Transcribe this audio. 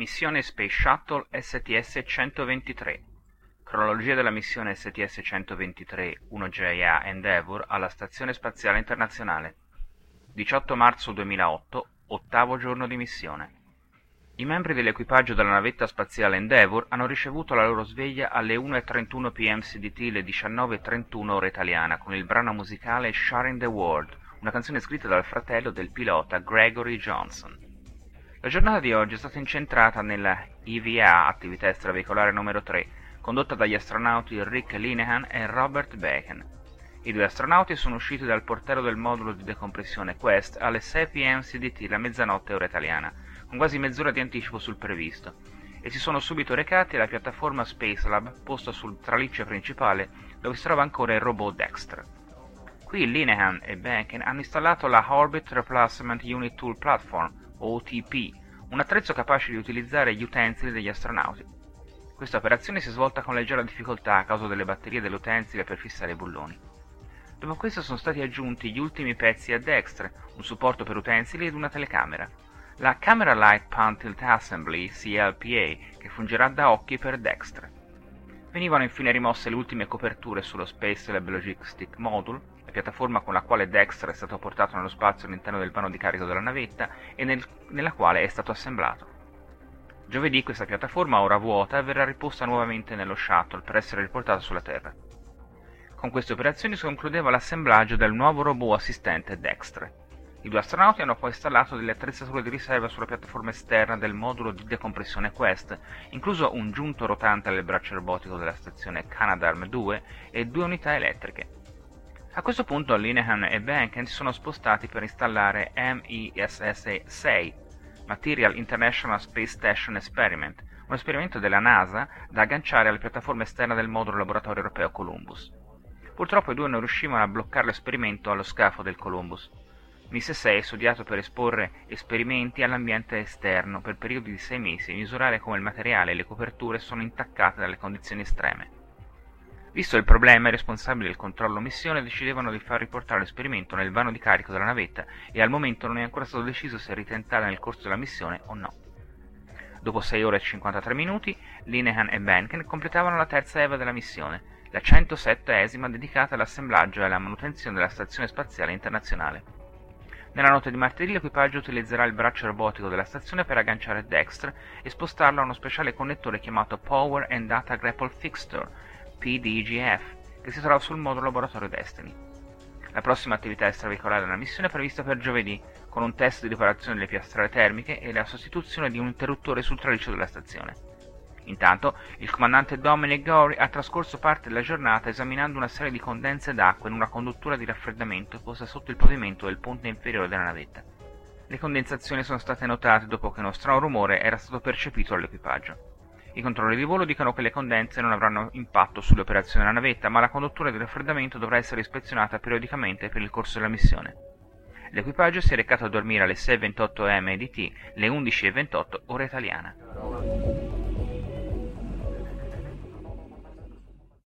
Missione Space Shuttle STS-123 Cronologia della missione STS-123-1JA Endeavour alla Stazione Spaziale Internazionale 18 marzo 2008, ottavo giorno di missione. I membri dell'equipaggio della navetta spaziale Endeavour hanno ricevuto la loro sveglia alle 1.31 pm CDT le 19.31 ora italiana con il brano musicale Sharing the World, una canzone scritta dal fratello del pilota Gregory Johnson. La giornata di oggi è stata incentrata nella EVA, attività extraveicolare numero 3, condotta dagli astronauti Rick Linehan e Robert Bacon. I due astronauti sono usciti dal portello del modulo di decompressione Quest alle 6 pm CDT, la mezzanotte ora italiana, con quasi mezz'ora di anticipo sul previsto, e si sono subito recati alla piattaforma Space Lab posta sul traliccio principale dove si trova ancora il robot Dexter. Qui Linehan e Bacon hanno installato la Orbit Replacement Unit Tool Platform, OTP, un attrezzo capace di utilizzare gli utensili degli astronauti. Questa operazione si è svolta con leggera difficoltà a causa delle batterie dell'utensile per fissare i bulloni. Dopo questo sono stati aggiunti gli ultimi pezzi a destra, un supporto per utensili ed una telecamera. La Camera Light Pan Tilt Assembly, CLPA, che fungerà da occhi per Dexter. Venivano infine rimosse le ultime coperture sullo Space Lab Logistic Module la piattaforma con la quale Dexter è stato portato nello spazio all'interno del vano di carico della navetta e nel, nella quale è stato assemblato. Giovedì questa piattaforma, ora vuota, verrà riposta nuovamente nello shuttle per essere riportata sulla Terra. Con queste operazioni si concludeva l'assemblaggio del nuovo robot assistente Dexter. I due astronauti hanno poi installato delle attrezzature di riserva sulla piattaforma esterna del modulo di decompressione Quest, incluso un giunto rotante del braccio robotico della stazione Canadarm 2 e due unità elettriche. A questo punto Linehan e Benken si sono spostati per installare MESS-6, Material International Space Station Experiment, un esperimento della NASA da agganciare alla piattaforma esterna del modulo laboratorio europeo Columbus. Purtroppo i due non riuscivano a bloccare l'esperimento allo scafo del Columbus. MIS-6 è studiato per esporre esperimenti all'ambiente esterno per periodi di sei mesi e misurare come il materiale e le coperture sono intaccate dalle condizioni estreme. Visto il problema, i responsabili del controllo missione decidevano di far riportare l'esperimento nel vano di carico della navetta e al momento non è ancora stato deciso se ritentare nel corso della missione o no. Dopo 6 ore e 53 minuti, Linehan e Benken completavano la terza EVA della missione, la 107esima dedicata all'assemblaggio e alla manutenzione della Stazione Spaziale Internazionale. Nella notte di martedì l'equipaggio utilizzerà il braccio robotico della stazione per agganciare Dexter e spostarlo a uno speciale connettore chiamato Power and Data Grapple Fixture, PDGF, che si trova sul modulo laboratorio Destiny. La prossima attività extraveicolare della missione è prevista per giovedì, con un test di riparazione delle piastrelle termiche e la sostituzione di un interruttore sul traliccio della stazione. Intanto, il comandante Dominic Gori ha trascorso parte della giornata esaminando una serie di condense d'acqua in una conduttura di raffreddamento posta sotto il pavimento del ponte inferiore della navetta. Le condensazioni sono state notate dopo che uno strano rumore era stato percepito dall'equipaggio. I controlli di volo dicono che le condense non avranno impatto sulle operazioni della navetta, ma la conduttura di raffreddamento dovrà essere ispezionata periodicamente per il corso della missione. L'equipaggio si è recato a dormire alle 6.28 MDT, le 11.28 ora italiana.